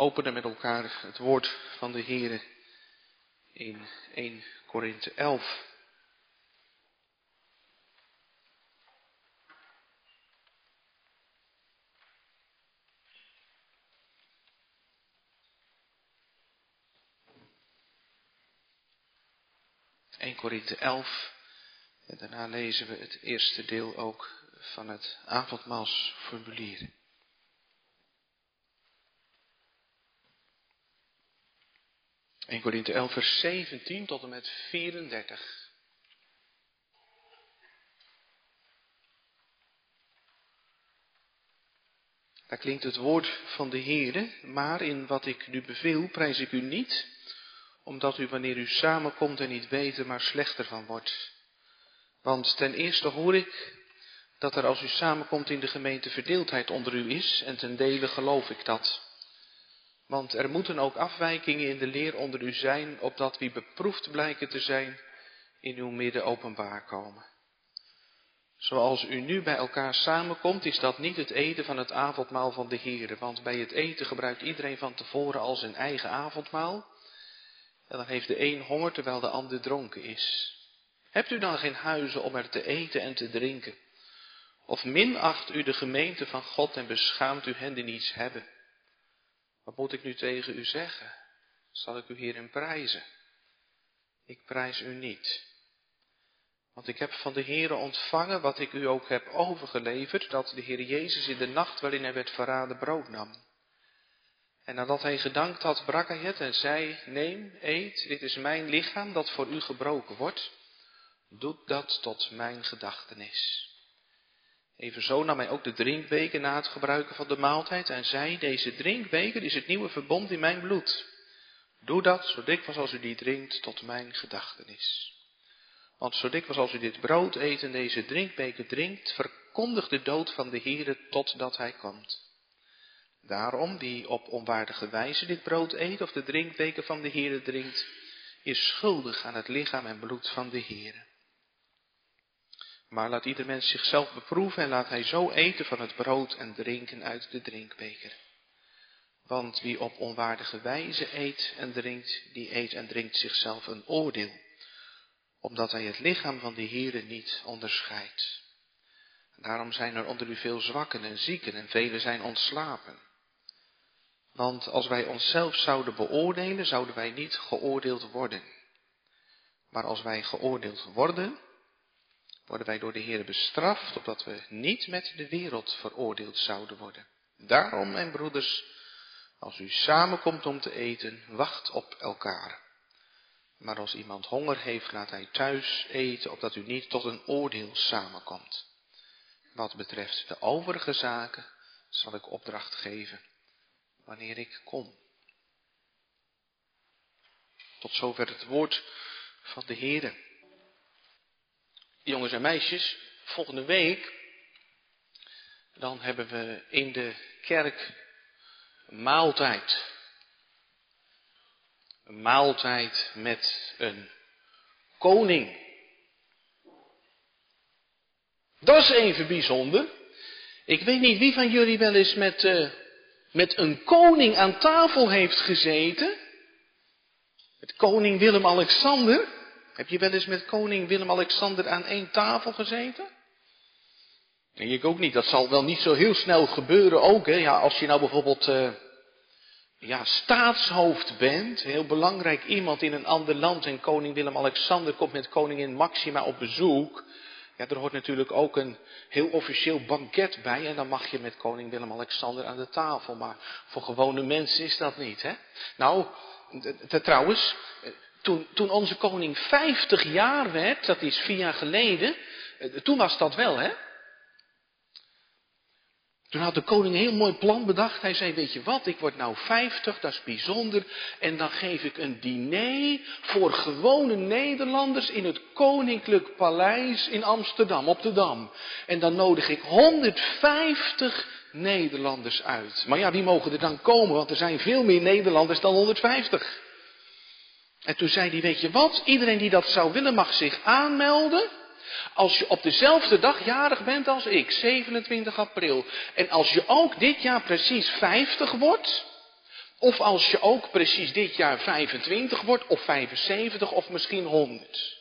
openen met elkaar het woord van de Heer in 1 Korinthe 11. ...1 Korinthe 11... ...en daarna lezen we het eerste deel ook van het avondmaalsformulier. 1 Korinthe 11, vers 17 tot en met 34. Daar klinkt het woord van de Heere, maar in wat ik nu beveel prijs ik u niet, omdat u wanneer u samenkomt er niet beter, maar slechter van wordt. Want ten eerste hoor ik dat er als u samenkomt in de gemeente verdeeldheid onder u is, en ten dele geloof ik dat. Want er moeten ook afwijkingen in de leer onder u zijn, opdat wie beproefd blijken te zijn, in uw midden openbaar komen. Zoals u nu bij elkaar samenkomt, is dat niet het eten van het avondmaal van de Heer. Want bij het eten gebruikt iedereen van tevoren al zijn eigen avondmaal. En dan heeft de een honger terwijl de ander dronken is. Hebt u dan geen huizen om er te eten en te drinken? Of minacht u de gemeente van God en beschaamt u hen die niets hebben? Wat moet ik nu tegen u zeggen? Zal ik u hierin prijzen? Ik prijs u niet. Want ik heb van de Heere ontvangen wat ik u ook heb overgeleverd, dat de Heer Jezus in de nacht waarin hij werd verraden brood nam. En nadat hij gedankt had, brak hij het en zei, neem, eet, dit is mijn lichaam dat voor u gebroken wordt. Doe dat tot mijn gedachtenis. Evenzo nam hij ook de drinkbeker na het gebruiken van de maaltijd en zei, deze drinkbeker is het nieuwe verbond in mijn bloed. Doe dat zo dikwijls als u die drinkt tot mijn gedachtenis. Want zo dikwijls als u dit brood eet en deze drinkbeker drinkt, verkondigt de dood van de Heere totdat hij komt. Daarom, wie op onwaardige wijze dit brood eet of de drinkbeker van de Heere drinkt, is schuldig aan het lichaam en bloed van de Heere. Maar laat ieder mens zichzelf beproeven en laat hij zo eten van het brood en drinken uit de drinkbeker. Want wie op onwaardige wijze eet en drinkt, die eet en drinkt zichzelf een oordeel, omdat hij het lichaam van de Heere niet onderscheidt. Daarom zijn er onder u veel zwakken en zieken en velen zijn ontslapen. Want als wij onszelf zouden beoordelen, zouden wij niet geoordeeld worden. Maar als wij geoordeeld worden, worden wij door de Heer bestraft, opdat we niet met de wereld veroordeeld zouden worden. Daarom, mijn broeders, als u samenkomt om te eten, wacht op elkaar. Maar als iemand honger heeft, laat hij thuis eten, opdat u niet tot een oordeel samenkomt. Wat betreft de overige zaken zal ik opdracht geven wanneer ik kom. Tot zover het woord van de Heer jongens en meisjes, volgende week, dan hebben we in de kerk een maaltijd. Een maaltijd met een koning. Dat is even bijzonder. Ik weet niet wie van jullie wel eens met, uh, met een koning aan tafel heeft gezeten. Met koning Willem-Alexander. Heb je wel eens met koning Willem-Alexander aan één tafel gezeten? Nee, ik ook niet. Dat zal wel niet zo heel snel gebeuren ook. Hè? Ja, als je nou bijvoorbeeld uh, ja, staatshoofd bent, heel belangrijk iemand in een ander land en koning Willem-Alexander komt met koningin Maxima op bezoek. Ja, er hoort natuurlijk ook een heel officieel banket bij en dan mag je met koning Willem-Alexander aan de tafel. Maar voor gewone mensen is dat niet, hè? Nou, trouwens, toen, toen onze koning 50 jaar werd, dat is vier jaar geleden, eh, toen was dat wel, hè? Toen had de koning een heel mooi plan bedacht. Hij zei, weet je wat, ik word nou 50, dat is bijzonder. En dan geef ik een diner voor gewone Nederlanders in het Koninklijk Paleis in Amsterdam, op de Dam. En dan nodig ik 150 Nederlanders uit. Maar ja, wie mogen er dan komen? Want er zijn veel meer Nederlanders dan 150. En toen zei hij, weet je wat, iedereen die dat zou willen mag zich aanmelden. Als je op dezelfde dag jarig bent als ik, 27 april. En als je ook dit jaar precies 50 wordt, Of als je ook precies dit jaar 25 wordt, of 75, of misschien 100.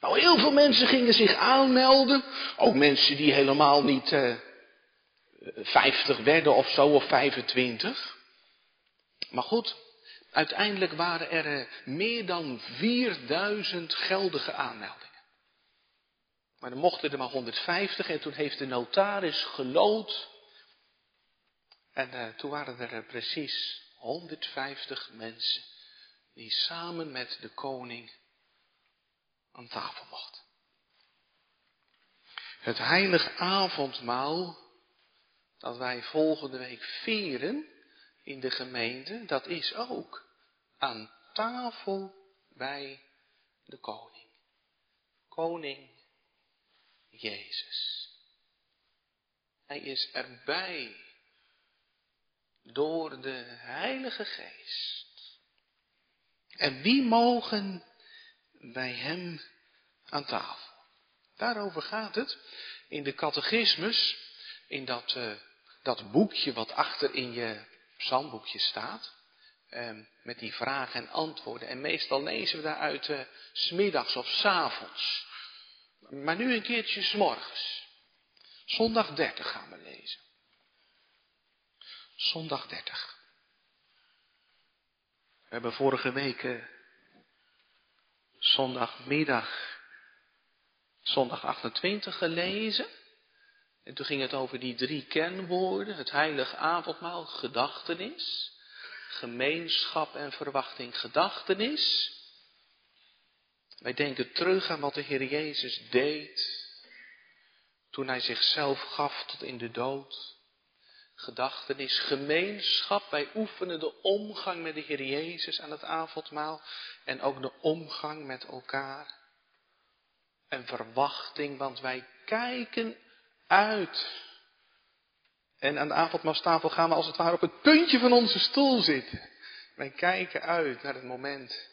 Nou, heel veel mensen gingen zich aanmelden. Ook mensen die helemaal niet uh, 50 werden of zo, of 25. Maar goed, uiteindelijk waren er uh, meer dan 4000 geldige aanmeldingen. Maar er mochten er maar 150 en toen heeft de notaris gelood. En uh, toen waren er uh, precies 150 mensen die samen met de koning aan tafel mochten. Het heilig avondmaal dat wij volgende week vieren in de gemeente, dat is ook aan tafel bij de koning. Koning Jezus. Hij is erbij door de Heilige Geest. En wie mogen bij Hem aan tafel? Daarover gaat het in de catechismus, in dat, uh, dat boekje wat achter in je psalmboekje staat. Uh, met die vragen en antwoorden. En meestal lezen we daaruit uh, smiddags of s avonds. Maar nu een keertje s'morgens. Zondag 30 gaan we lezen. Zondag 30. We hebben vorige week uh, zondagmiddag, zondag 28 gelezen. En toen ging het over die drie kernwoorden. Het heilige avondmaal, gedachtenis. Gemeenschap en verwachting, gedachtenis. Wij denken terug aan wat de Heer Jezus deed toen hij zichzelf gaf tot in de dood. Gedachtenis, gemeenschap. Wij oefenen de omgang met de Heer Jezus aan het avondmaal en ook de omgang met elkaar. En verwachting, want wij kijken uit. En aan de avondmaalstafel gaan we als het ware op het puntje van onze stoel zitten. Wij kijken uit naar het moment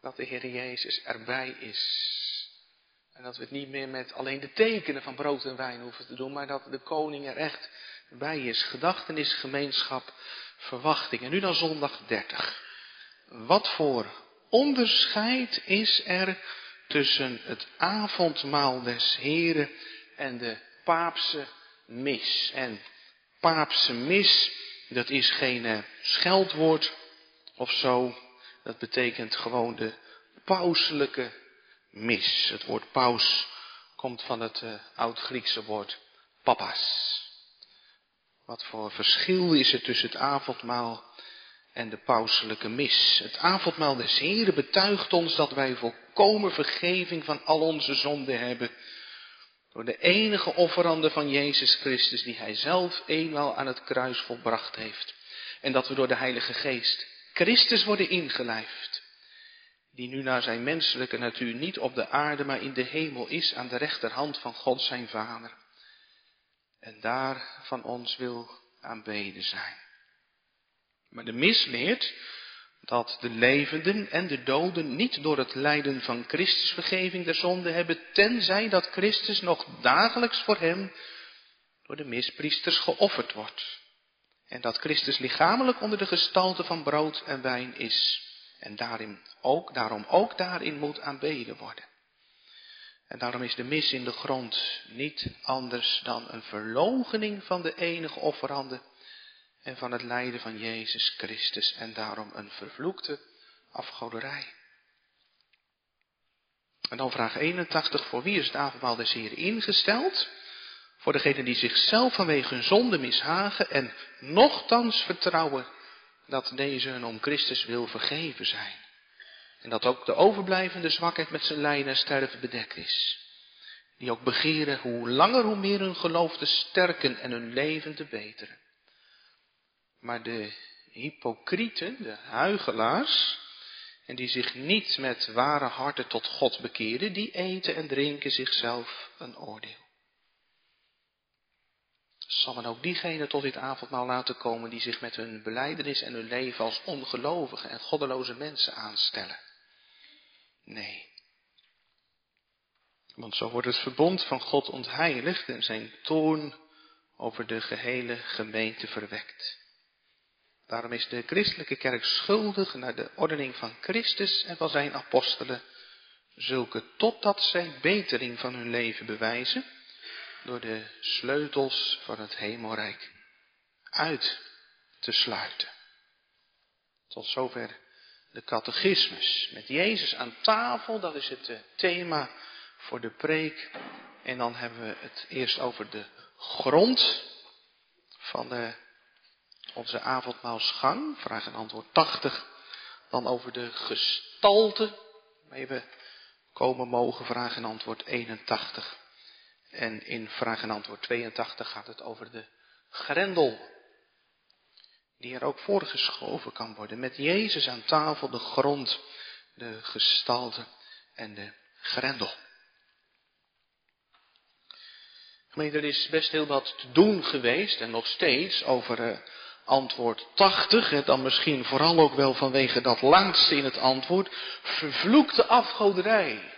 dat de Heer Jezus erbij is. En dat we het niet meer met alleen de tekenen van brood en wijn hoeven te doen, maar dat de koning er echt bij is. Gedachtenis, gemeenschap, verwachting. En nu dan zondag 30. Wat voor onderscheid is er tussen het avondmaal des Heren en de paapse mis? En paapse mis, dat is geen eh, scheldwoord of zo. Dat betekent gewoon de pauselijke mis. Het woord paus komt van het uh, oud-Griekse woord papas. Wat voor verschil is er tussen het avondmaal en de pauselijke mis? Het avondmaal des Heren betuigt ons dat wij volkomen vergeving van al onze zonden hebben. Door de enige offerande van Jezus Christus die Hij zelf eenmaal aan het kruis volbracht heeft. En dat we door de Heilige Geest Christus worden ingelijfd. Die nu naar zijn menselijke natuur niet op de aarde, maar in de hemel is aan de rechterhand van God zijn Vader. En daar van ons wil aanbeden zijn. Maar de mis leert dat de levenden en de doden niet door het lijden van Christus vergeving der zonde hebben, tenzij dat Christus nog dagelijks voor hem door de mispriesters geofferd wordt. En dat Christus lichamelijk onder de gestalte van brood en wijn is. En daarin ook, daarom ook daarin moet aanbeden worden. En daarom is de mis in de grond niet anders dan een verloochening van de enige offerande en van het lijden van Jezus Christus en daarom een vervloekte afgoderij. En dan vraag 81, voor wie is het avondmaal des Heeren ingesteld? Voor degenen die zichzelf vanwege hun zonde mishagen en nochtans vertrouwen dat deze hun om Christus wil vergeven zijn. En dat ook de overblijvende zwakheid met zijn lijden en sterven bedekt is. Die ook begeren hoe langer hoe meer hun geloof te sterken en hun leven te beteren. Maar de hypocrieten, de huigelaars, en die zich niet met ware harten tot God bekeren, die eten en drinken zichzelf een oordeel. Zal men ook diegenen tot dit avondmaal laten komen die zich met hun beleidenis en hun leven als ongelovige en goddeloze mensen aanstellen? Nee. Want zo wordt het verbond van God ontheiligd en zijn toorn over de gehele gemeente verwekt. Daarom is de christelijke kerk schuldig naar de ordening van Christus en van zijn apostelen, zulke totdat zij betering van hun leven bewijzen, door de sleutels van het hemelrijk uit te sluiten. Tot zover de catechismus. Met Jezus aan tafel, dat is het eh, thema voor de preek. En dan hebben we het eerst over de grond van de, onze avondmaalsgang, vraag en antwoord 80. Dan over de gestalte, waarmee we komen mogen, vraag en antwoord 81. En in vraag en antwoord 82 gaat het over de grendel die er ook voorgeschoven kan worden. Met Jezus aan tafel, de grond, de gestalte en de grendel. Gemeente, er is best heel wat te doen geweest en nog steeds over uh, antwoord 80. Hè, dan misschien vooral ook wel vanwege dat laatste in het antwoord. Vervloekte afgoderij.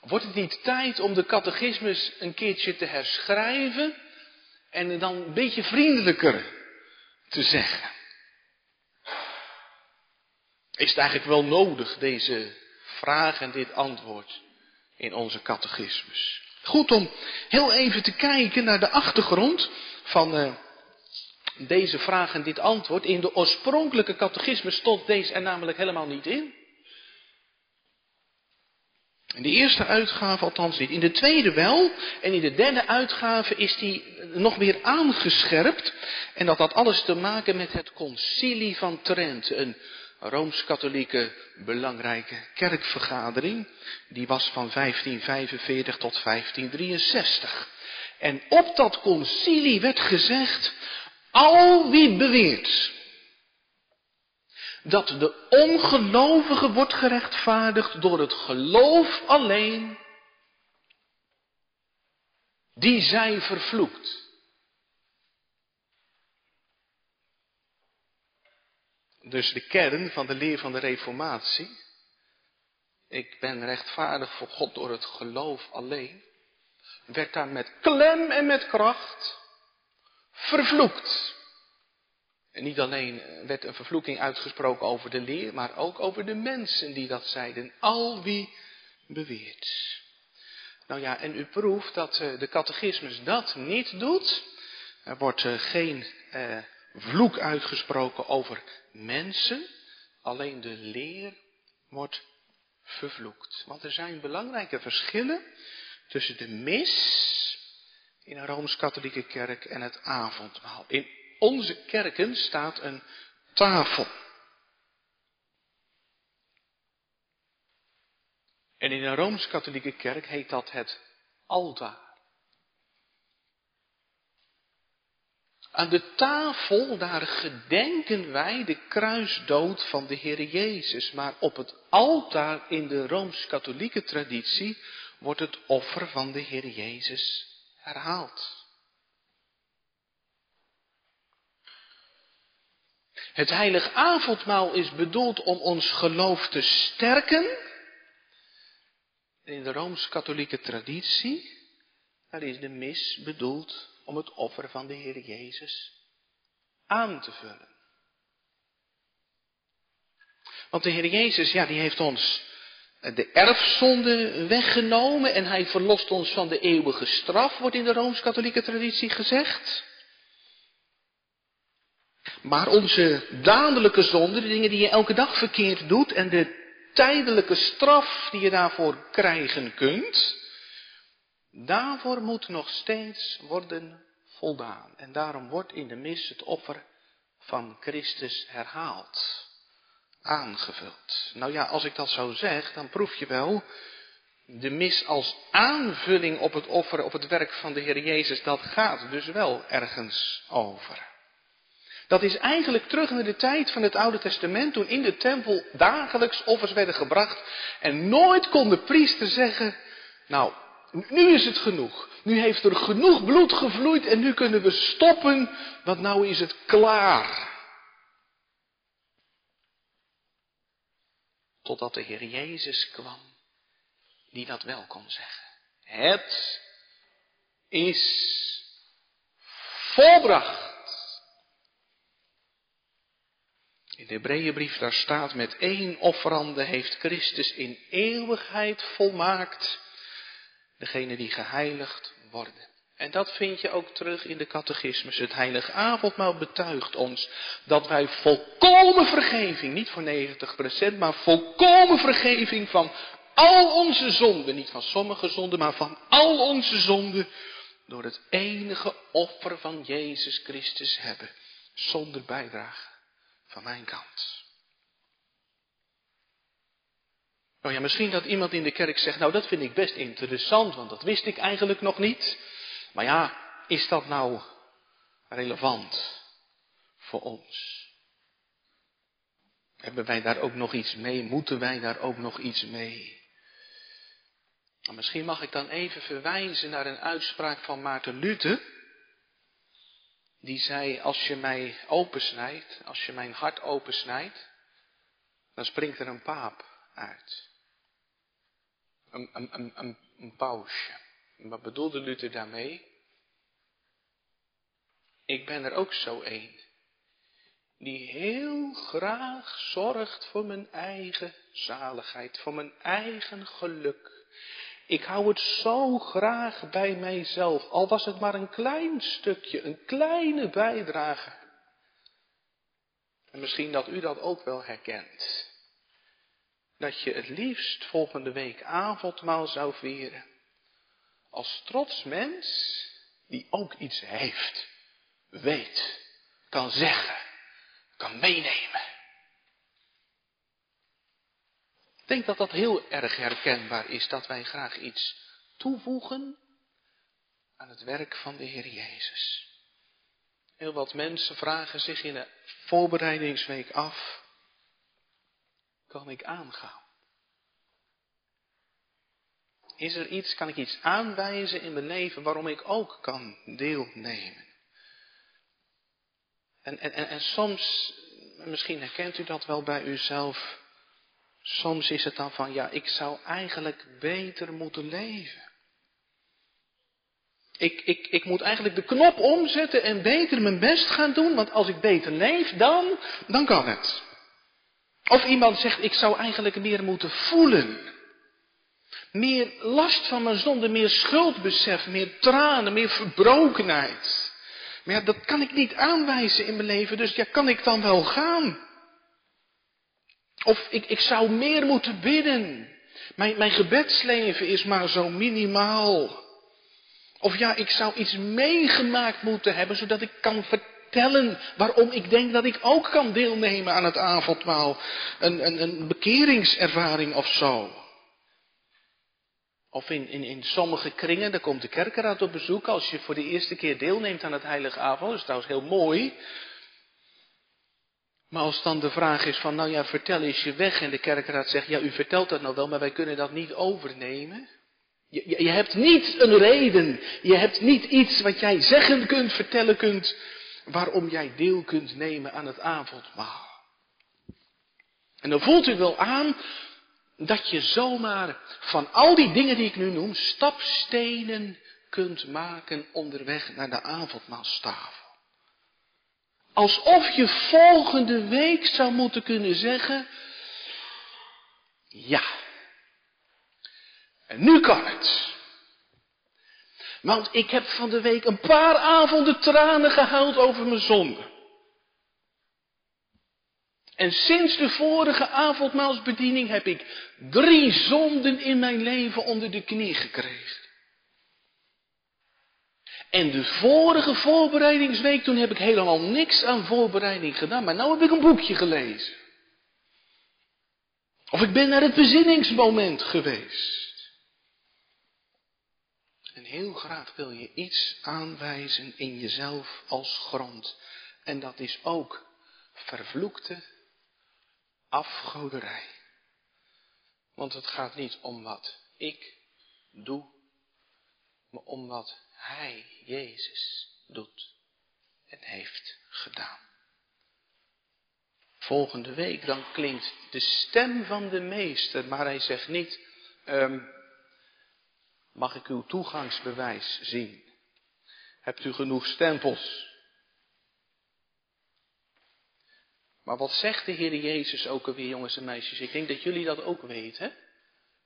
Wordt het niet tijd om de catechismus een keertje te herschrijven? en dan een beetje vriendelijker te zeggen. Is het eigenlijk wel nodig, deze vraag en dit antwoord in onze catechismus? Goed om heel even te kijken naar de achtergrond van uh, deze vraag en dit antwoord. In de oorspronkelijke catechismus stond deze er namelijk helemaal niet in. In de eerste uitgave althans niet. In de tweede wel. En in de derde uitgave is die nog weer aangescherpt. En dat had alles te maken met het concilie van Trent. Een Rooms-Katholieke belangrijke kerkvergadering. Die was van 1545 tot 1563. En op dat concilie werd gezegd, al wie beweert dat de ongelovige wordt gerechtvaardigd door het geloof alleen, die zij vervloekt. Dus de kern van de leer van de Reformatie, ik ben rechtvaardig voor God door het geloof alleen, werd daar met klem en met kracht vervloekt. En niet alleen eh, werd een vervloeking uitgesproken over de leer, maar ook over de mensen die dat zeiden. Al wie beweert. Nou ja, en u proeft dat eh, de catechismus dat niet doet. Er wordt eh, geen eh, vloek uitgesproken over mensen. Alleen de leer wordt vervloekt. Want er zijn belangrijke verschillen tussen de mis in een Rooms-Katholieke kerk en het avondmaal. In onze kerken staat een tafel. En in een Rooms-Katholieke kerk heet dat het altaar. Aan de tafel, daar gedenken wij de kruisdood van de Heer Jezus. Maar op het altaar in de Rooms-Katholieke traditie wordt het offer van de Heer Jezus herhaald. Het heilig avondmaal is bedoeld om ons geloof te sterken. In de Rooms-Katholieke traditie, is de mis bedoeld om het offer van de Heer Jezus aan te vullen. Want de Heer Jezus, ja, die heeft ons de erfzonde weggenomen en hij verlost ons van de eeuwige straf, wordt in de Rooms-Katholieke traditie gezegd. Maar onze dadelijke zonde, de dingen die je elke dag verkeerd doet en de tijdelijke straf die je daarvoor krijgen kunt, daarvoor moet nog steeds worden voldaan. En daarom wordt in de mis het offer van Christus herhaald, aangevuld. Nou ja, als ik dat zo zeg, dan proef je wel, de mis als aanvulling op het offer, op het werk van de Heer Jezus, dat gaat dus wel ergens over. Dat is eigenlijk terug naar de tijd van het Oude Testament, toen in de tempel dagelijks offers werden gebracht. En nooit kon de priester zeggen, nou, nu is het genoeg. Nu heeft er genoeg bloed gevloeid en nu kunnen we stoppen, want nou is het klaar. Totdat de Heer Jezus kwam, die dat wel kon zeggen. Het is volbracht. In de Hebreeënbrief daar staat met één offerande heeft Christus in eeuwigheid volmaakt degene die geheiligd worden. En dat vind je ook terug in de catechismus. Het heilige avondmaal betuigt ons dat wij volkomen vergeving, niet voor 90%, maar volkomen vergeving van al onze zonden, niet van sommige zonden, maar van al onze zonden, door het enige offer van Jezus Christus hebben, zonder bijdrage van mijn kant. Nou ja, misschien dat iemand in de kerk zegt, nou dat vind ik best interessant, want dat wist ik eigenlijk nog niet. Maar ja, is dat nou relevant voor ons? Hebben wij daar ook nog iets mee? Moeten wij daar ook nog iets mee? Nou, misschien mag ik dan even verwijzen naar een uitspraak van Maarten Luther. Die zei, als je mij opensnijdt, als je mijn hart opensnijdt, dan springt er een paap uit. Een, een, een, een, pausje. Wat bedoelde Luther daarmee? Ik ben er ook zo een. Die heel graag zorgt voor mijn eigen zaligheid, voor mijn eigen geluk. Ik hou het zo graag bij mijzelf, al was het maar een klein stukje, een kleine bijdrage. En misschien dat u dat ook wel herkent. Dat je het liefst volgende week avondmaal zou vieren als trots mens die ook iets heeft, weet, kan zeggen, kan meenemen. Ik denk dat dat heel erg herkenbaar is, dat wij graag iets toevoegen aan het werk van de Heer Jezus. Heel wat mensen vragen zich in de voorbereidingsweek af, kan ik aangaan? Is er iets, kan ik iets aanwijzen in mijn leven waarom ik ook kan deelnemen? En, en, en, soms, misschien herkent u dat wel bij uzelf, soms is het dan van, ja, ik zou eigenlijk beter moeten leven. Ik, ik, ik moet eigenlijk de knop omzetten en beter mijn best gaan doen, want als ik beter leef, dan, dan kan het. Of iemand zegt, ik zou eigenlijk meer moeten voelen. Meer last van mijn zonde, meer schuldbesef, meer tranen, meer verbrokenheid. Maar ja, dat kan ik niet aanwijzen in mijn leven, dus ja, kan ik dan wel gaan? Of ik, ik zou meer moeten bidden. Mijn, mijn gebedsleven is maar zo minimaal. Of ja, ik zou iets meegemaakt moeten hebben, zodat ik kan vertellen waarom ik denk dat ik ook kan deelnemen aan het avondmaal. Een, een, een bekeringservaring of zo. Of in, in, in sommige kringen, daar komt de kerkenraad op bezoek als je voor de eerste keer deelneemt aan het heilige avond. Dat is trouwens heel mooi. Maar als dan de vraag is van, nou ja, vertel eens je weg. En de kerkenraad zegt, ja, u vertelt dat nou wel, maar wij kunnen dat niet overnemen. Je, je, je hebt niet een reden. Je hebt niet iets wat jij zeggen kunt, vertellen kunt, waarom jij deel kunt nemen aan het avondmaal. En dan voelt u wel aan dat je zomaar van al die dingen die ik nu noem, stapstenen kunt maken onderweg naar de avondmaalstafel. Alsof je volgende week zou moeten kunnen zeggen, ja, en nu kan het. Want ik heb van de week een paar avonden tranen gehuild over mijn zonde. En sinds de vorige avondmaalsbediening heb ik drie zonden in mijn leven onder de knie gekregen. En de vorige voorbereidingsweek, toen heb ik helemaal niks aan voorbereiding gedaan, maar nu heb ik een boekje gelezen. Of ik ben naar het bezinningsmoment geweest. En heel graag wil je iets aanwijzen in jezelf als grond. En dat is ook vervloekte afgoderij. Want het gaat niet om wat ik doe, maar om wat Hij, Jezus, doet en heeft gedaan. Volgende week dan klinkt de stem van de meester, maar hij zegt niet, um, mag ik uw toegangsbewijs zien? Hebt u genoeg stempels? Maar wat zegt de Heer Jezus ook alweer, jongens en meisjes? Ik denk dat jullie dat ook weten.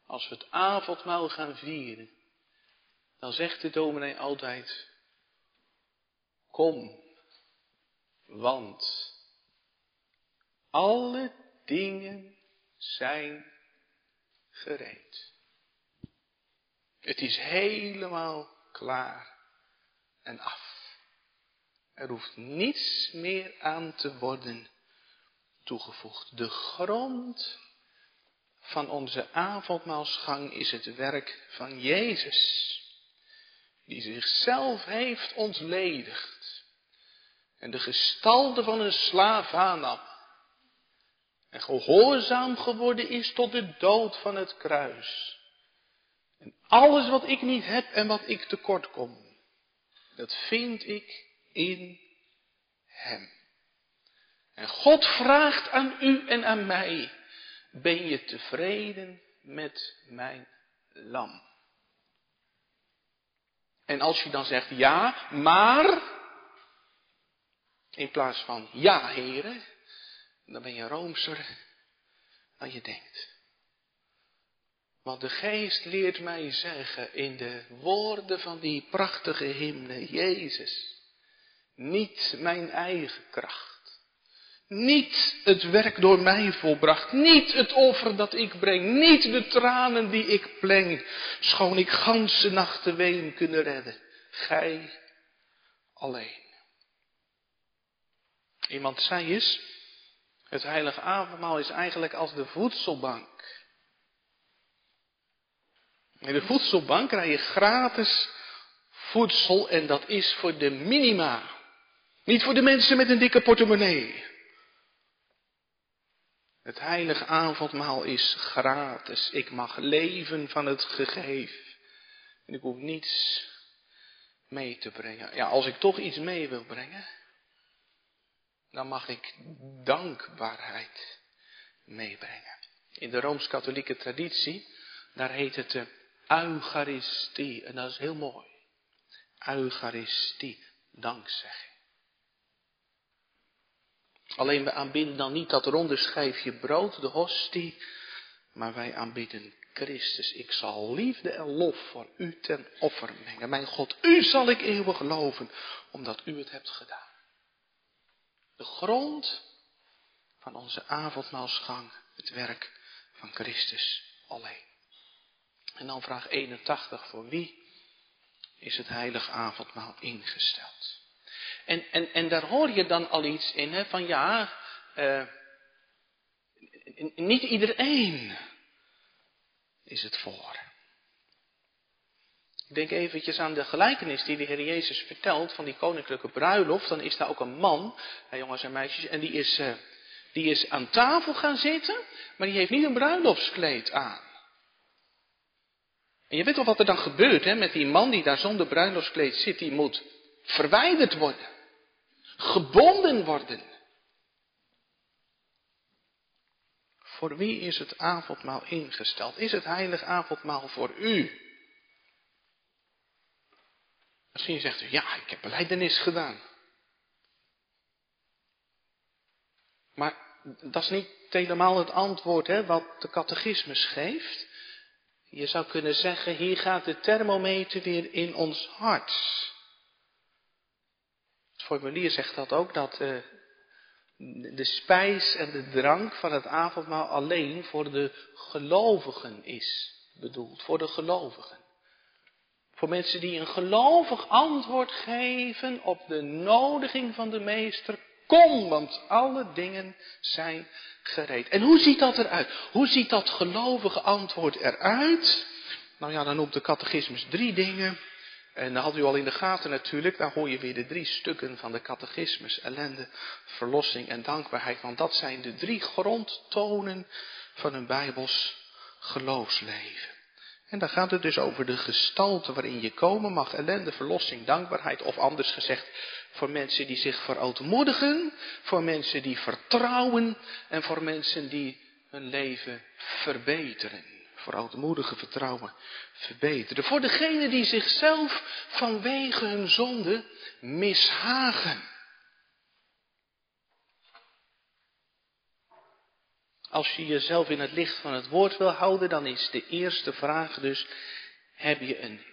Als we het avondmaal gaan vieren, dan zegt de dominee altijd, kom, want alle dingen zijn gereed. Het is helemaal klaar en af. Er hoeft niets meer aan te worden toegevoegd. De grond van onze avondmaalsgang is het werk van Jezus, die zichzelf heeft ontledigd en de gestalte van een slaaf aannam en gehoorzaam geworden is tot de dood van het kruis. En alles wat ik niet heb en wat ik tekort kom, dat vind ik in Hem. En God vraagt aan u en aan mij, ben je tevreden met mijn lam? En als je dan zegt ja, maar, in plaats van ja, heren, dan ben je roomser dan je denkt. Want de geest leert mij zeggen in de woorden van die prachtige hymne, Jezus, niet mijn eigen kracht. Niet het werk door mij volbracht. Niet het offer dat ik breng. Niet de tranen die ik pleng. Schoon ik ganse nachten ween kunnen redden. Gij alleen. Iemand zei eens, het heilige avondmaal is eigenlijk als de voedselbank. In de voedselbank krijg je gratis voedsel en dat is voor de minima. Niet voor de mensen met een dikke portemonnee. Het heilige avondmaal is gratis. Ik mag leven van het gegeven. En ik hoef niets mee te brengen. Ja, als ik toch iets mee wil brengen, dan mag ik dankbaarheid meebrengen. In de Rooms-Katholieke traditie, daar heet het de Eucharistie. En dat is heel mooi. Eucharistie, dankzegging. Alleen we aanbidden dan niet dat ronde schijfje brood, de hostie, maar wij aanbidden Christus. Ik zal liefde en lof voor u ten offer brengen. Mijn God, u zal ik eeuwig geloven, omdat u het hebt gedaan. De grond van onze avondmaalsgang, het werk van Christus alleen. En dan vraag 81, voor wie is het heilige avondmaal ingesteld? En, en, en daar hoor je dan al iets in, hè, van ja, uh, niet iedereen is het voor. Ik denk eventjes aan de gelijkenis die de Heer Jezus vertelt van die koninklijke bruiloft. Dan is daar ook een man, hè, jongens en meisjes, en die is, uh, die is aan tafel gaan zitten, maar die heeft niet een bruiloftskleed aan. En je weet toch wat er dan gebeurt hè, met die man die daar zonder bruiloftskleed zit, die moet verwijderd worden gebonden worden. Voor wie is het avondmaal ingesteld? Is het heilig avondmaal voor u? Misschien zegt u, ja, ik heb beleidenis gedaan. Maar dat is niet helemaal het antwoord hè, wat de catechismus geeft. Je zou kunnen zeggen, hier gaat de thermometer weer in ons hart formulier zegt dat ook, dat uh, de spijs en de drank van het avondmaal alleen voor de gelovigen is bedoeld. Voor de gelovigen. Voor mensen die een gelovig antwoord geven op de nodiging van de meester. Kom, want alle dingen zijn gereed. En hoe ziet dat eruit? Hoe ziet dat gelovige antwoord eruit? Nou ja, dan noemt de catechismus drie dingen. En dat had u al in de gaten natuurlijk, daar hoor je weer de drie stukken van de catechismus, ellende, verlossing en dankbaarheid. Want dat zijn de drie grondtonen van een bijbels geloofsleven. En dan gaat het dus over de gestalte waarin je komen mag, ellende, verlossing, dankbaarheid. Of anders gezegd, voor mensen die zich verootmoedigen, voor mensen die vertrouwen en voor mensen die hun leven verbeteren voor oudmoedige vertrouwen verbeteren. Voor degenen die zichzelf vanwege hun zonde mishagen. Als je jezelf in het licht van het woord wil houden, dan is de eerste vraag dus, heb je een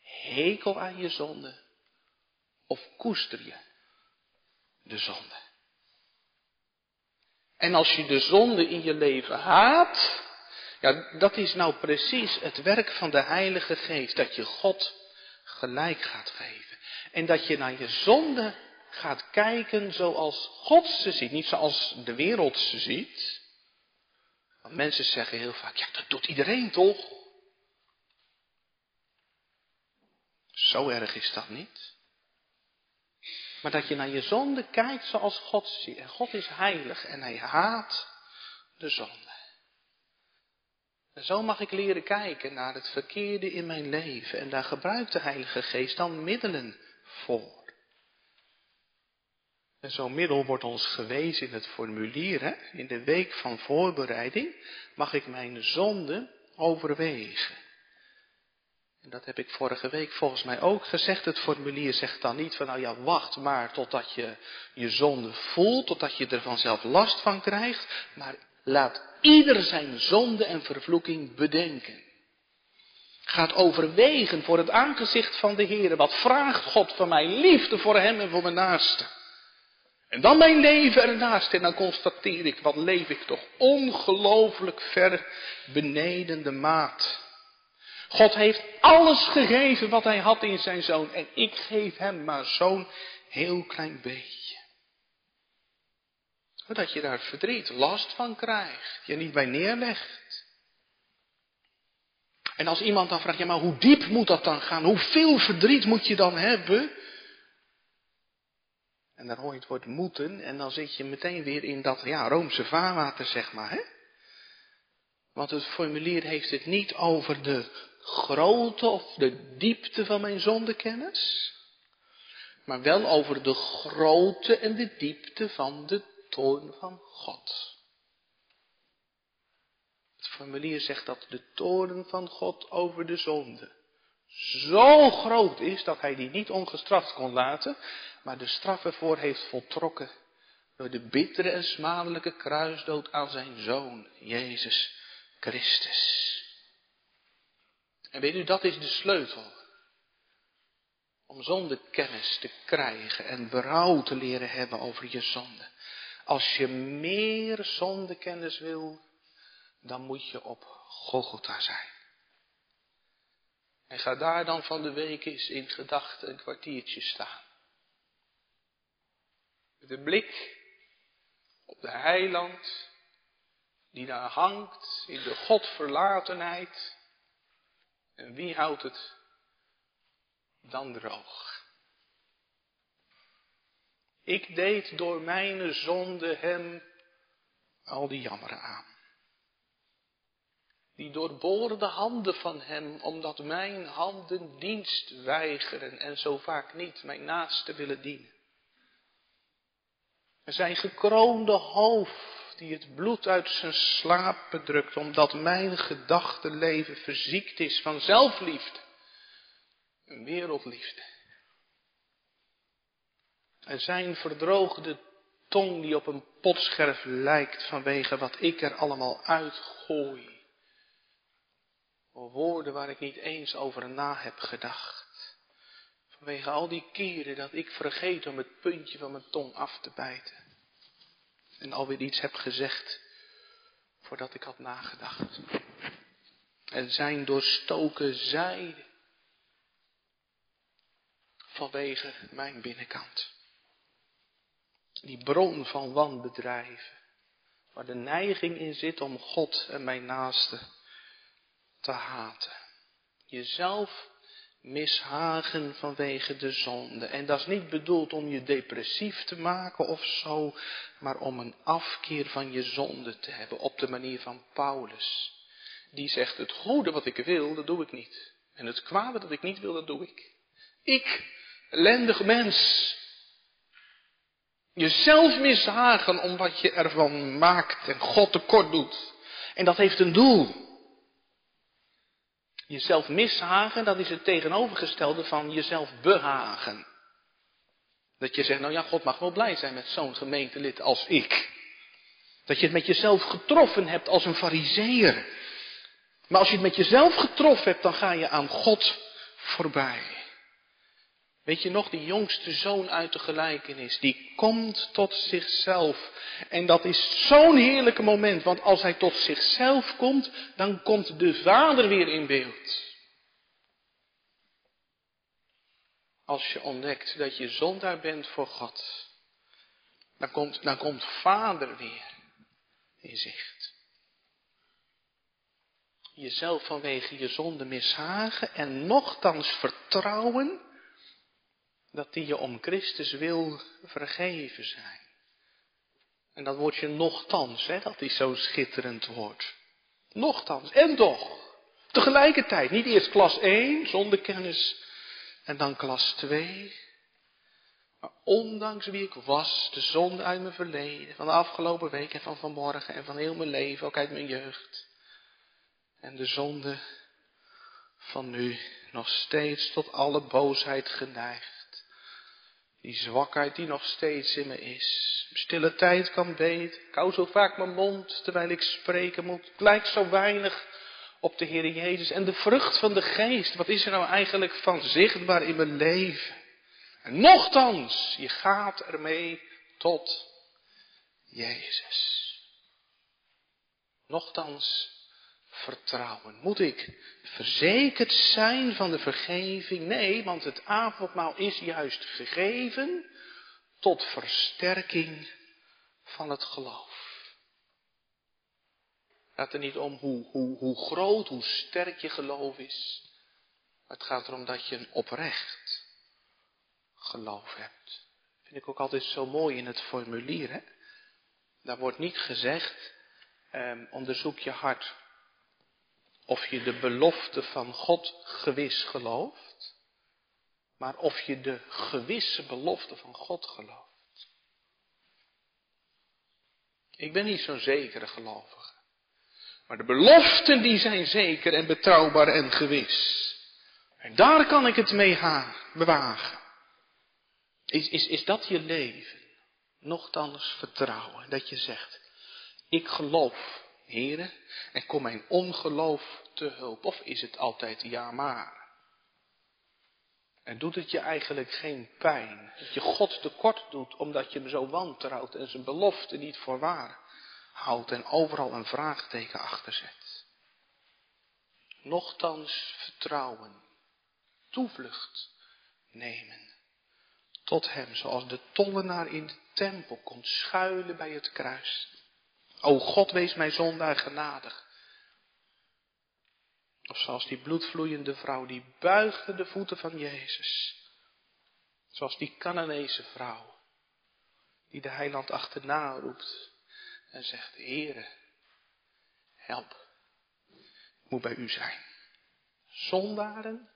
hekel aan je zonde of koester je de zonde? En als je de zonde in je leven haat, dat is nou precies het werk van de Heilige Geest, dat je God gelijk gaat geven. En dat je naar je zonde gaat kijken zoals God ze ziet, niet zoals de wereld ze ziet. Want mensen zeggen heel vaak, ja, dat doet iedereen toch? Zo erg is dat niet. Maar dat je naar je zonde kijkt zoals God ziet. En God is heilig en hij haat de zonde. En zo mag ik leren kijken naar het verkeerde in mijn leven. En daar gebruikt de Heilige Geest dan middelen voor. En zo'n middel wordt ons gewezen in het formulier. Hè? In de week van voorbereiding mag ik mijn zonde overwegen. En dat heb ik vorige week volgens mij ook gezegd. Het formulier zegt dan niet van nou ja, wacht maar totdat je je zonde voelt, totdat je er vanzelf last van krijgt. Maar laat ieder zijn zonde en vervloeking bedenken. Gaat overwegen voor het aangezicht van de Heer. Wat vraagt God van mij? Liefde voor Hem en voor mijn naaste. En dan mijn leven ernaast. En dan constateer ik, wat leef ik toch ongelooflijk ver beneden de maat. God heeft alles gegeven wat hij had in zijn zoon. En ik geef hem maar zo'n heel klein beetje. Dat je daar verdriet, last van krijgt. Je niet bij neerlegt. En als iemand dan vraagt, ja maar hoe diep moet dat dan gaan? Hoeveel verdriet moet je dan hebben? En dan hoor je het woord moeten en dan zit je meteen weer in dat ja, Roomse vaarwater, zeg maar. Hè? Want het formulier heeft het niet over de grootte of de diepte van mijn zondekennis, maar wel over de grootte en de diepte van de toorn van God. Het formulier zegt dat de toorn van God over de zonde zo groot is dat hij die niet ongestraft kon laten, maar de straf ervoor heeft voltrokken door de bittere en smadelijke kruisdood aan zijn zoon, Jezus Christus. En weet u, dat is de sleutel. Om zondekennis te krijgen en berouw te leren hebben over je zonde. Als je meer zondekennis wil, dan moet je op Golgotha zijn. En ga daar dan van de week eens in gedachten een kwartiertje staan. Met een blik op de heiland die daar hangt in de Godverlatenheid. En wie houdt het dan droog? Ik deed door mijn zonde hem al die jammeren aan die doorboorde handen van hem, omdat mijn handen dienst weigeren en zo vaak niet mijn naaste willen dienen. Zijn gekroonde hoofd die het bloed uit zijn slaap bedrukt, omdat mijn gedachtenleven verziekt is van zelfliefde en wereldliefde. Er zijn verdroogde tong die op een potscherf lijkt vanwege wat ik er allemaal uitgooi woorden waar ik niet eens over na heb gedacht. Vanwege al die keren dat ik vergeet om het puntje van mijn tong af te bijten. En alweer iets heb gezegd voordat ik had nagedacht. En zijn doorstoken zijde vanwege mijn binnenkant. Die bron van wanbedrijven, waar de neiging in zit om God en mijn naaste te haten. Jezelf mishagen vanwege de zonde. En dat is niet bedoeld om je depressief te maken of zo, maar om een afkeer van je zonde te hebben, op de manier van Paulus. Die zegt, het goede wat ik wil, dat doe ik niet. En het kwade dat ik niet wil, dat doe ik. Ik, ellendig mens. Jezelf mishagen om wat je ervan maakt en God tekort doet. En dat heeft een doel. Jezelf mishagen, dat is het tegenovergestelde van jezelf behagen. Dat je zegt, nou ja, God mag wel blij zijn met zo'n gemeentelid als ik. Dat je het met jezelf getroffen hebt als een fariseer. Maar als je het met jezelf getroffen hebt, dan ga je aan God voorbij. Weet je nog, die jongste zoon uit de gelijkenis, die komt tot zichzelf. En dat is zo'n heerlijke moment, want als hij tot zichzelf komt, dan komt de vader weer in beeld. Als je ontdekt dat je zondaar bent voor God, dan komt, dan komt vader weer in zicht. Jezelf vanwege je zonde mishagen en nochtans vertrouwen dat die je om Christus wil vergeven zijn. En dat woordje nochtans, hè, dat is zo'n schitterend woord. Nochtans, en toch. Tegelijkertijd, niet eerst klas 1, zonder kennis, en dan klas 2. Maar ondanks wie ik was, de zonde uit mijn verleden, van de afgelopen week en van vanmorgen en van heel mijn leven, ook uit mijn jeugd. En de zonde van nu nog steeds tot alle boosheid geneigd. Die zwakheid die nog steeds in me is. Stille tijd kan beter. Ik hou zo vaak mijn mond terwijl ik spreken moet. Het lijkt zo weinig op de Heer Jezus. En de vrucht van de geest, wat is er nou eigenlijk van zichtbaar in mijn leven? En nochtans, je gaat ermee tot Jezus. Nochtans, vertrouwen. Moet ik verzekerd zijn van de vergeving? Nee, want het avondmaal is juist gegeven tot versterking van het geloof. Het gaat er niet om hoe, hoe, hoe groot, hoe sterk je geloof is. Het gaat erom dat je een oprecht geloof hebt. Vind ik ook altijd zo mooi in het formulier. Daar wordt niet gezegd, eh, onderzoek je hart of je de belofte van God gewis gelooft, maar of je de gewisse belofte van God gelooft. Ik ben niet zo'n zekere gelovige. Maar de beloften die zijn zeker en betrouwbaar en gewis. En daar kan ik het mee bewagen. Is, is, is dat je leven? Nochtans vertrouwen. Dat je zegt, ik geloof Heren, en kom mijn ongeloof te hulp. Of is het altijd ja maar? En doet het je eigenlijk geen pijn dat je God tekort doet omdat je hem zo wantrouwt en zijn belofte niet voor waar houdt en overal een vraagteken achter zet? Nochtans vertrouwen, toevlucht nemen tot hem zoals de tollenaar in de tempel komt schuilen bij het kruis. O God, wees mij zondaar genadig. Of zoals die bloedvloeiende vrouw, die buigde de voeten van Jezus. Zoals die Canaanese vrouw, die de heiland achterna roept en zegt, Heere, help, ik moet bij u zijn. Zondaren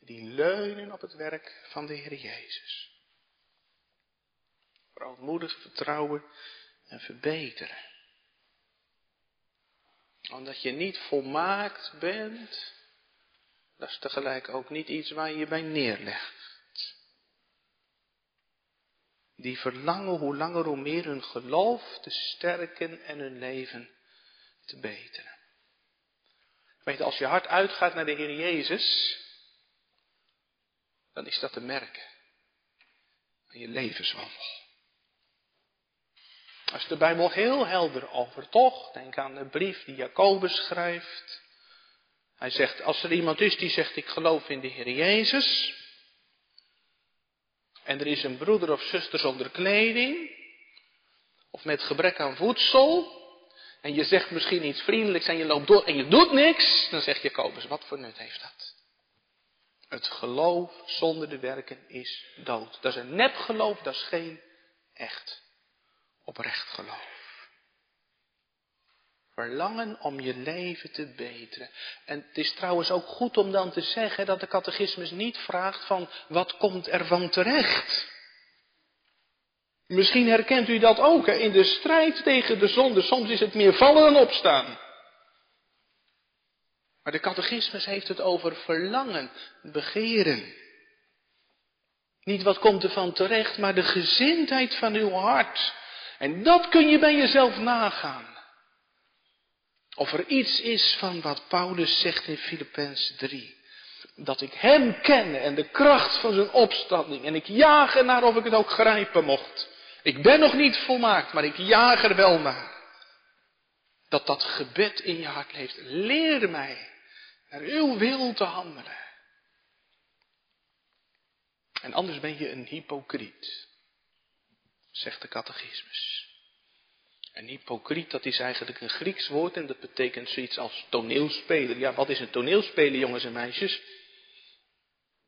die leunen op het werk van de Heer Jezus. Verootmoedig vertrouwen en verbeteren omdat je niet volmaakt bent, dat is tegelijk ook niet iets waar je bij neerlegt. Die verlangen hoe langer hoe meer hun geloof te sterken en hun leven te beteren. Weet, als je hart uitgaat naar de Heer Jezus, dan is dat te merken aan je levenswandel. Daar is de Bijbel heel helder over, toch? Denk aan de brief die Jacobus schrijft. Hij zegt, als er iemand is die zegt, ik geloof in de Heer Jezus. En er is een broeder of zuster zonder kleding. Of met gebrek aan voedsel. En je zegt misschien iets vriendelijks en je loopt door en je doet niks. Dan zegt Jacobus, wat voor nut heeft dat? Het geloof zonder de werken is dood. Dat is een nep geloof, dat is geen echt oprecht geloof. Verlangen om je leven te beteren. En het is trouwens ook goed om dan te zeggen dat de catechismus niet vraagt van wat komt er van terecht. Misschien herkent u dat ook in de strijd tegen de zonde. Soms is het meer vallen dan opstaan. Maar de catechismus heeft het over verlangen, begeren. Niet wat komt er van terecht, maar de gezindheid van uw hart. En dat kun je bij jezelf nagaan. Of er iets is van wat Paulus zegt in Filippenzen 3. Dat ik hem ken en de kracht van zijn opstanding. En ik jaag naar of ik het ook grijpen mocht. Ik ben nog niet volmaakt, maar ik jaag er wel naar. Dat dat gebed in je hart leeft. Leer mij naar uw wil te handelen. En anders ben je een hypocriet, zegt de catechismus. Een hypocriet, dat is eigenlijk een Grieks woord en dat betekent zoiets als toneelspeler. Ja, wat is een toneelspeler, jongens en meisjes?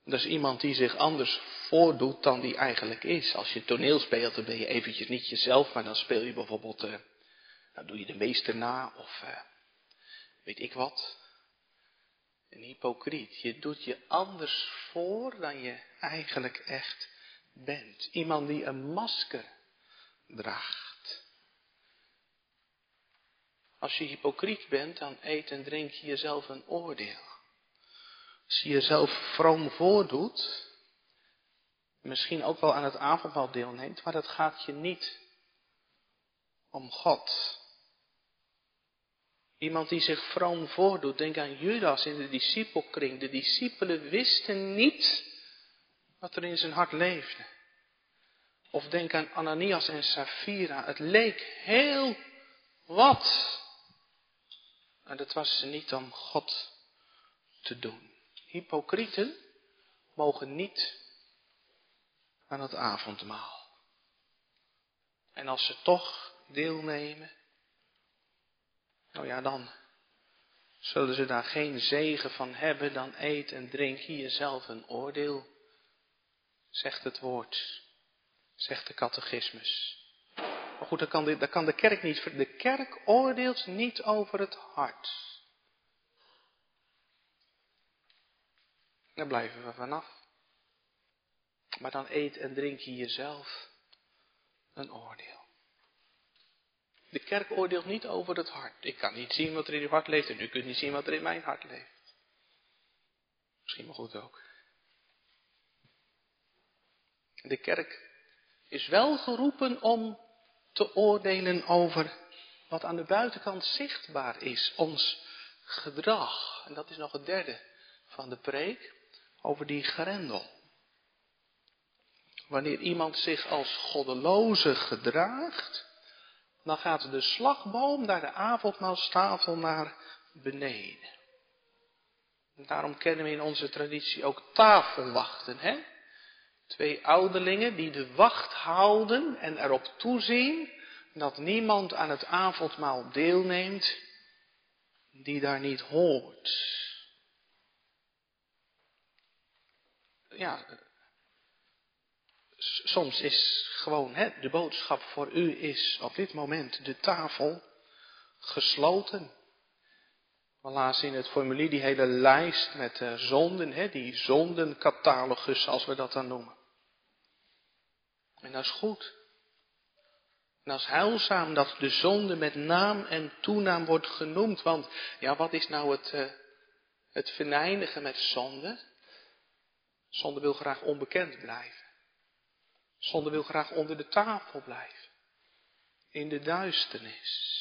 Dat is iemand die zich anders voordoet dan die eigenlijk is. Als je toneel speelt, dan ben je eventjes niet jezelf, maar dan speel je bijvoorbeeld, dan doe je de meester na of uh, weet ik wat. Een hypocriet. Je doet je anders voor dan je eigenlijk echt bent. Iemand die een masker Als je hypocriet bent, dan eet en drink je jezelf een oordeel. Als je jezelf vroom voordoet, misschien ook wel aan het avondmaal deelneemt, maar dat gaat je niet om God. Iemand die zich vroom voordoet, denk aan Judas in de discipelkring. De discipelen wisten niet wat er in zijn hart leefde. Of denk aan Ananias en Safira. Het leek heel wat. En dat was niet om God te doen. Hypocrieten mogen niet aan het avondmaal. En als ze toch deelnemen, nou ja, dan zullen ze daar geen zegen van hebben, dan eet en drink je jezelf een oordeel, zegt het woord, zegt de catechismus. Maar goed, dat kan de, kan de kerk niet. De kerk oordeelt niet over het hart. Daar blijven we vanaf. Maar dan eet en drink je jezelf een oordeel. De kerk oordeelt niet over het hart. Ik kan niet zien wat er in uw hart leeft en u kunt niet zien wat er in mijn hart leeft. Misschien wel goed ook. De kerk is wel geroepen om te oordelen over wat aan de buitenkant zichtbaar is, ons gedrag. En dat is nog het derde van de preek, over die grendel. Wanneer iemand zich als goddeloze gedraagt, dan gaat de slagboom naar de avondmaalstafel naar beneden. En daarom kennen we in onze traditie ook tafelwachten, hè? Twee ouderlingen die de wacht houden en erop toezien dat niemand aan het avondmaal deelneemt die daar niet hoort. Ja, soms is gewoon hè, de boodschap voor u is op dit moment de tafel gesloten. We in het formulier die hele lijst met uh, zonden, hè, die zondencatalogus, als we dat dan noemen. En dat is goed. En dat is heilzaam dat de zonde met naam en toenaam wordt genoemd. Want ja, wat is nou het, uh, het venijnigen met zonde? Zonde wil graag onbekend blijven. Zonde wil graag onder de tafel blijven. In de duisternis.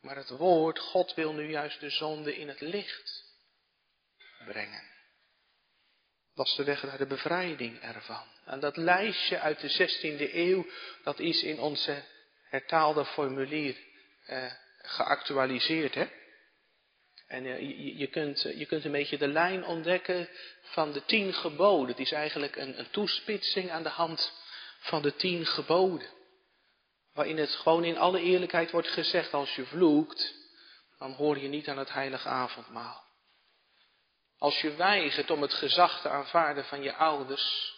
Maar het woord, God wil nu juist de zonde in het licht brengen. Is de weg naar de bevrijding ervan. En dat lijstje uit de 16e eeuw, dat is in onze hertaalde formulier eh, geactualiseerd. Hè? En eh, je, je, kunt, je kunt een beetje de lijn ontdekken van de tien geboden. Het is eigenlijk een, een toespitsing aan de hand van de tien geboden. Waarin het gewoon in alle eerlijkheid wordt gezegd, als je vloekt, dan hoor je niet aan het heilige avondmaal. Als je weigert om het gezag te aanvaarden van je ouders,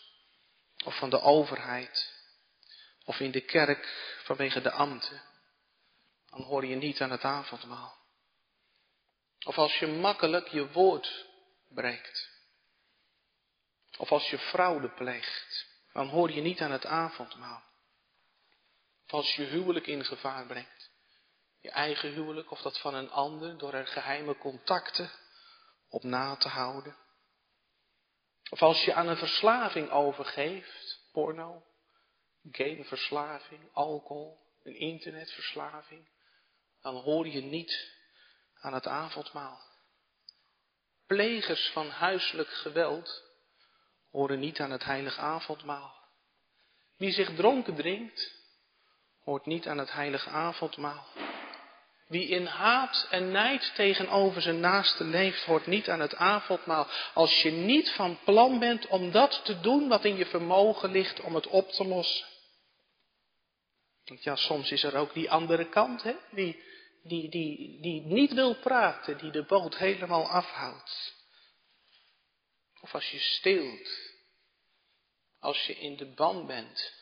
of van de overheid, of in de kerk vanwege de ambten, dan hoor je niet aan het avondmaal. Of als je makkelijk je woord breekt. Of als je fraude pleegt, dan hoor je niet aan het avondmaal. Of als je huwelijk in gevaar brengt. Je eigen huwelijk of dat van een ander door er geheime contacten op na te houden. Of als je aan een verslaving overgeeft, porno, gameverslaving, alcohol, een internetverslaving, dan hoor je niet aan het avondmaal. Plegers van huiselijk geweld horen niet aan het heilige avondmaal. Wie zich dronken drinkt, hoort niet aan het heilige avondmaal. Wie in haat en nijd tegenover zijn naaste leeft, hoort niet aan het avondmaal. Als je niet van plan bent om dat te doen wat in je vermogen ligt om het op te lossen. Want ja, soms is er ook die andere kant, hè? Die, die, die, die niet wil praten, die de boot helemaal afhoudt. Of als je steelt, als je in de ban bent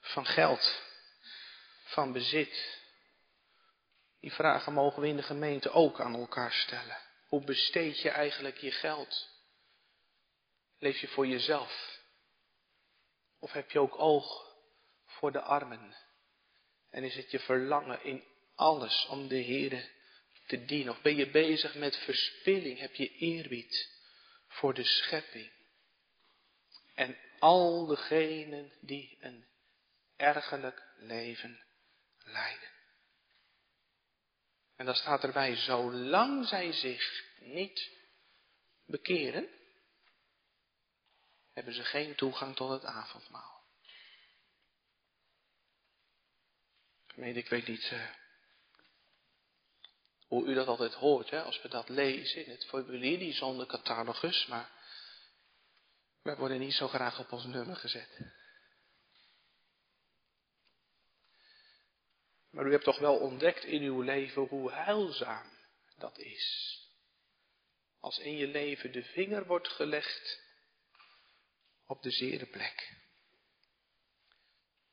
van geld, van bezit. Die vragen mogen we in de gemeente ook aan elkaar stellen. Hoe besteed je eigenlijk je geld? Leef je voor jezelf? Of heb je ook oog voor de armen? En is het je verlangen in alles om de Heer te dienen? Of ben je bezig met verspilling? Heb je eerbied voor de schepping? En al degenen die een ergerlijk leven leiden. En dan staat erbij, zolang zij zich niet bekeren, hebben ze geen toegang tot het avondmaal. Ik weet niet uh, hoe u dat altijd hoort, hè, als we dat lezen in het formulier, die zonder catalogus, maar wij worden niet zo graag op ons nummer gezet. Maar u hebt toch wel ontdekt in uw leven hoe heilzaam dat is. Als in je leven de vinger wordt gelegd op de zere plek.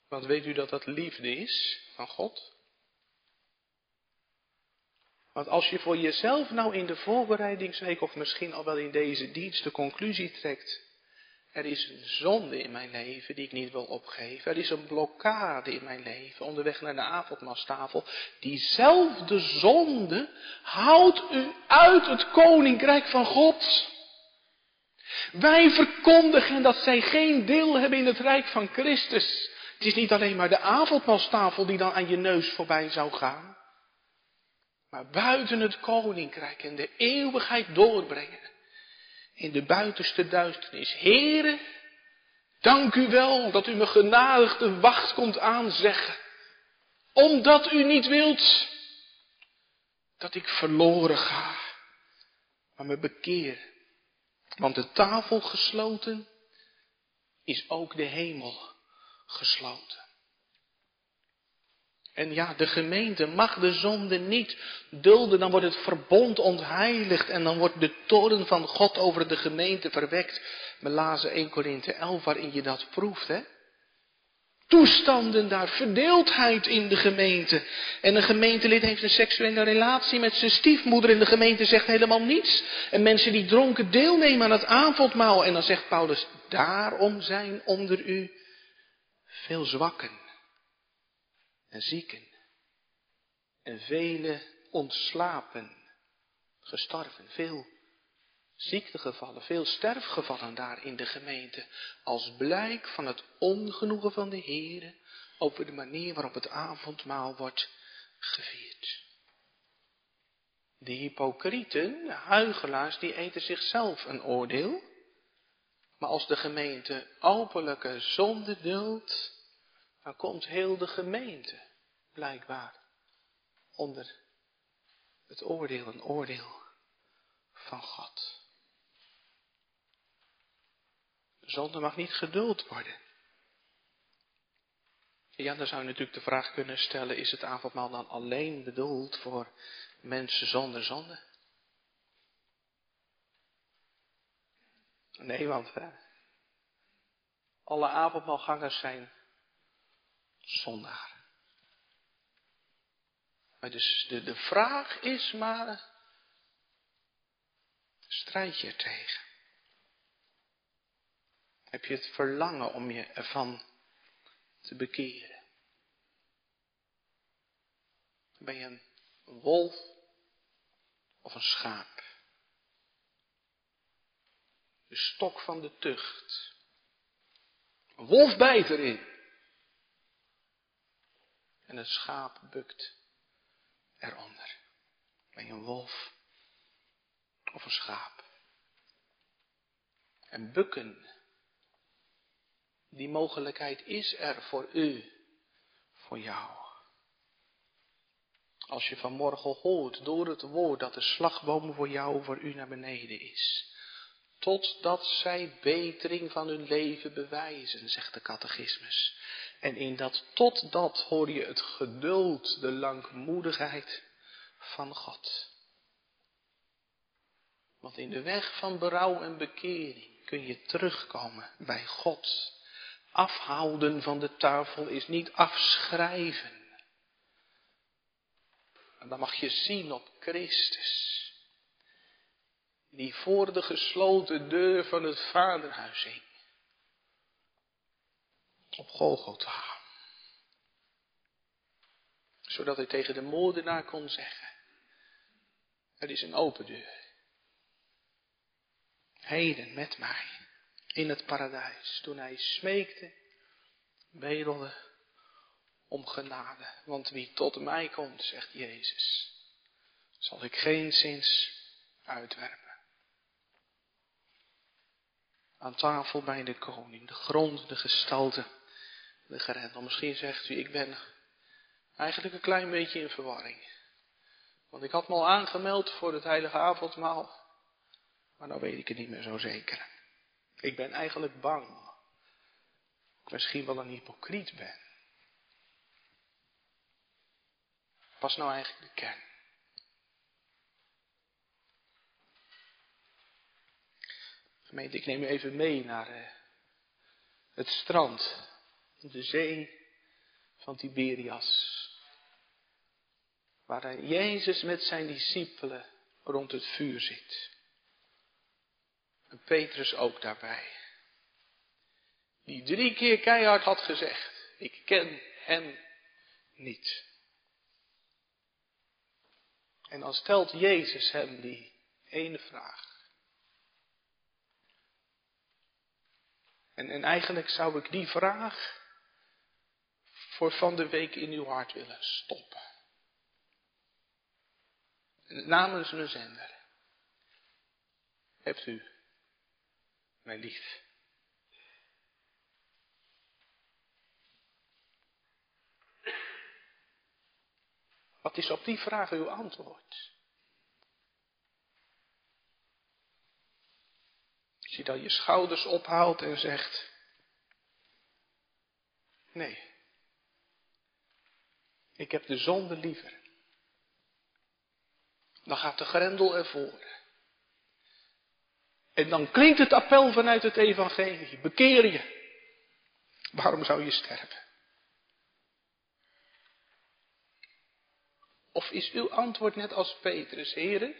Want weet u dat dat liefde is van God? Want als je voor jezelf nou in de voorbereidingsweek of misschien al wel in deze dienst de conclusie trekt er is een zonde in mijn leven die ik niet wil opgeven. Er is een blokkade in mijn leven onderweg naar de avondmastafel. Diezelfde zonde houdt u uit het koninkrijk van God. Wij verkondigen dat zij geen deel hebben in het rijk van Christus. Het is niet alleen maar de avondmaalstafel die dan aan je neus voorbij zou gaan. Maar buiten het koninkrijk en de eeuwigheid doorbrengen in de buitenste duisternis. Heren, dank u wel dat u me genadig de wacht komt aanzeggen. Omdat u niet wilt dat ik verloren ga, maar me bekeer. Want de tafel gesloten is ook de hemel gesloten. En ja, de gemeente mag de zonde niet dulden, dan wordt het verbond ontheiligd en dan wordt de toren van God over de gemeente verwekt. We lazen 1 Korinthe 11 waarin je dat proeft, hè. Toestanden daar, verdeeldheid in de gemeente. En een gemeentelid heeft een seksuele relatie met zijn stiefmoeder en de gemeente zegt helemaal niets. En mensen die dronken deelnemen aan het avondmaal. En dan zegt Paulus, daarom zijn onder u veel zwakken en zieken en vele ontslapen, gestorven, veel ziektegevallen, veel sterfgevallen daar in de gemeente, als blijk van het ongenoegen van de Heer over de manier waarop het avondmaal wordt gevierd. De hypocrieten, de huigelaars, die eten zichzelf een oordeel. Maar als de gemeente openlijke zonde duldt, dan komt heel de gemeente blijkbaar onder het oordeel, een oordeel van God. Zonde mag niet geduld worden. Ja, dan zou je natuurlijk de vraag kunnen stellen, is het avondmaal dan alleen bedoeld voor mensen zonder zonde? Nee, want hè, alle avondmaalgangers zijn zondaar. Dus de, de vraag is maar, strijd je tegen? Heb je het verlangen om je ervan te bekeren? Ben je een wolf of een schaap? De stok van de tucht. Een wolf bijt erin. En het schaap bukt eronder. Ben je een wolf of een schaap? En bukken, die mogelijkheid is er voor u, voor jou. Als je vanmorgen hoort door het woord dat de slagboom voor jou, voor u naar beneden is. Totdat zij betering van hun leven bewijzen, zegt de catechismus. En in dat totdat hoor je het geduld, de langmoedigheid van God. Want in de weg van berouw en bekering kun je terugkomen bij God. Afhouden van de tafel is niet afschrijven. En dan mag je zien op Christus. Die voor de gesloten deur van het vaderhuis hing. Op Golgotha. Zodat hij tegen de moordenaar kon zeggen. Het is een open deur. Heden met mij in het paradijs. Toen hij smeekte, bedelde om genade. Want wie tot mij komt, zegt Jezus, zal ik geen zins uitwerpen. Aan tafel bij de koning, de grond, de gestalte, de grendel. Misschien zegt u, ik ben eigenlijk een klein beetje in verwarring. Want ik had me al aangemeld voor het heilige avondmaal. Maar nou weet ik het niet meer zo zeker. Ik ben eigenlijk bang. Ik misschien wel een hypocriet ben. Pas nou eigenlijk de kern. Gemeente, ik neem u even mee naar uh, het strand, de zee van Tiberias. Waar Jezus met zijn discipelen rond het vuur zit. En Petrus ook daarbij. Die drie keer keihard had gezegd, ik ken hem niet. En dan stelt Jezus hem die ene vraag. En, en eigenlijk zou ik die vraag voor van de week in uw hart willen stoppen. Namens mijn zender. Hebt u mij lief? Wat is op die vraag uw antwoord? Als je dan je schouders ophaalt en zegt, nee, ik heb de zonde liever. Dan gaat de grendel ervoor. En dan klinkt het appel vanuit het evangelie. Bekeer je. Waarom zou je sterven? Of is uw antwoord net als Petrus, heren?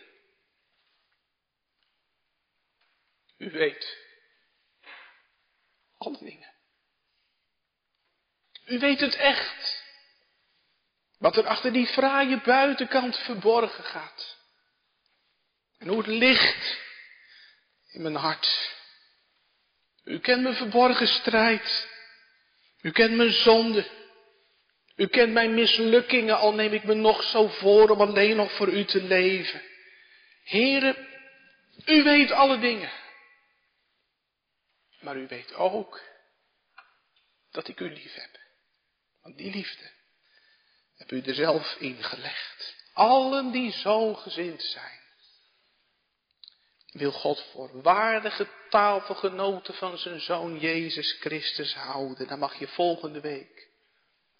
U weet alle dingen. U weet het echt. Wat er achter die fraaie buitenkant verborgen gaat. En hoe het ligt in mijn hart. U kent mijn verborgen strijd. U kent mijn zonde. U kent mijn mislukkingen, al neem ik me nog zo voor om alleen nog voor u te leven. Heren, u weet alle dingen. Maar u weet ook dat ik u lief heb. Want die liefde heb u er zelf ingelegd. Allen die zo gezind zijn. Wil God voor waardige tafelgenoten van zijn zoon Jezus Christus houden. Dan mag je volgende week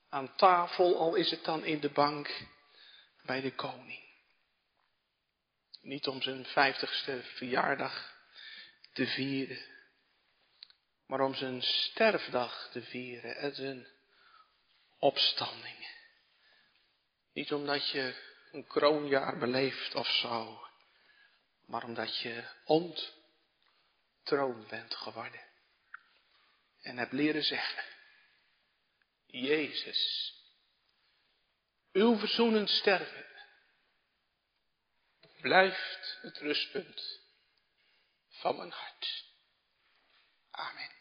aan tafel, al is het dan in de bank bij de koning. Niet om zijn vijftigste verjaardag te vieren, maar om zijn sterfdag te vieren en zijn opstanding. Niet omdat je een kroonjaar beleeft of zo, maar omdat je onttroond bent geworden. En hebt leren zeggen, Jezus, uw verzoenend sterven blijft het rustpunt van mijn hart. Amen.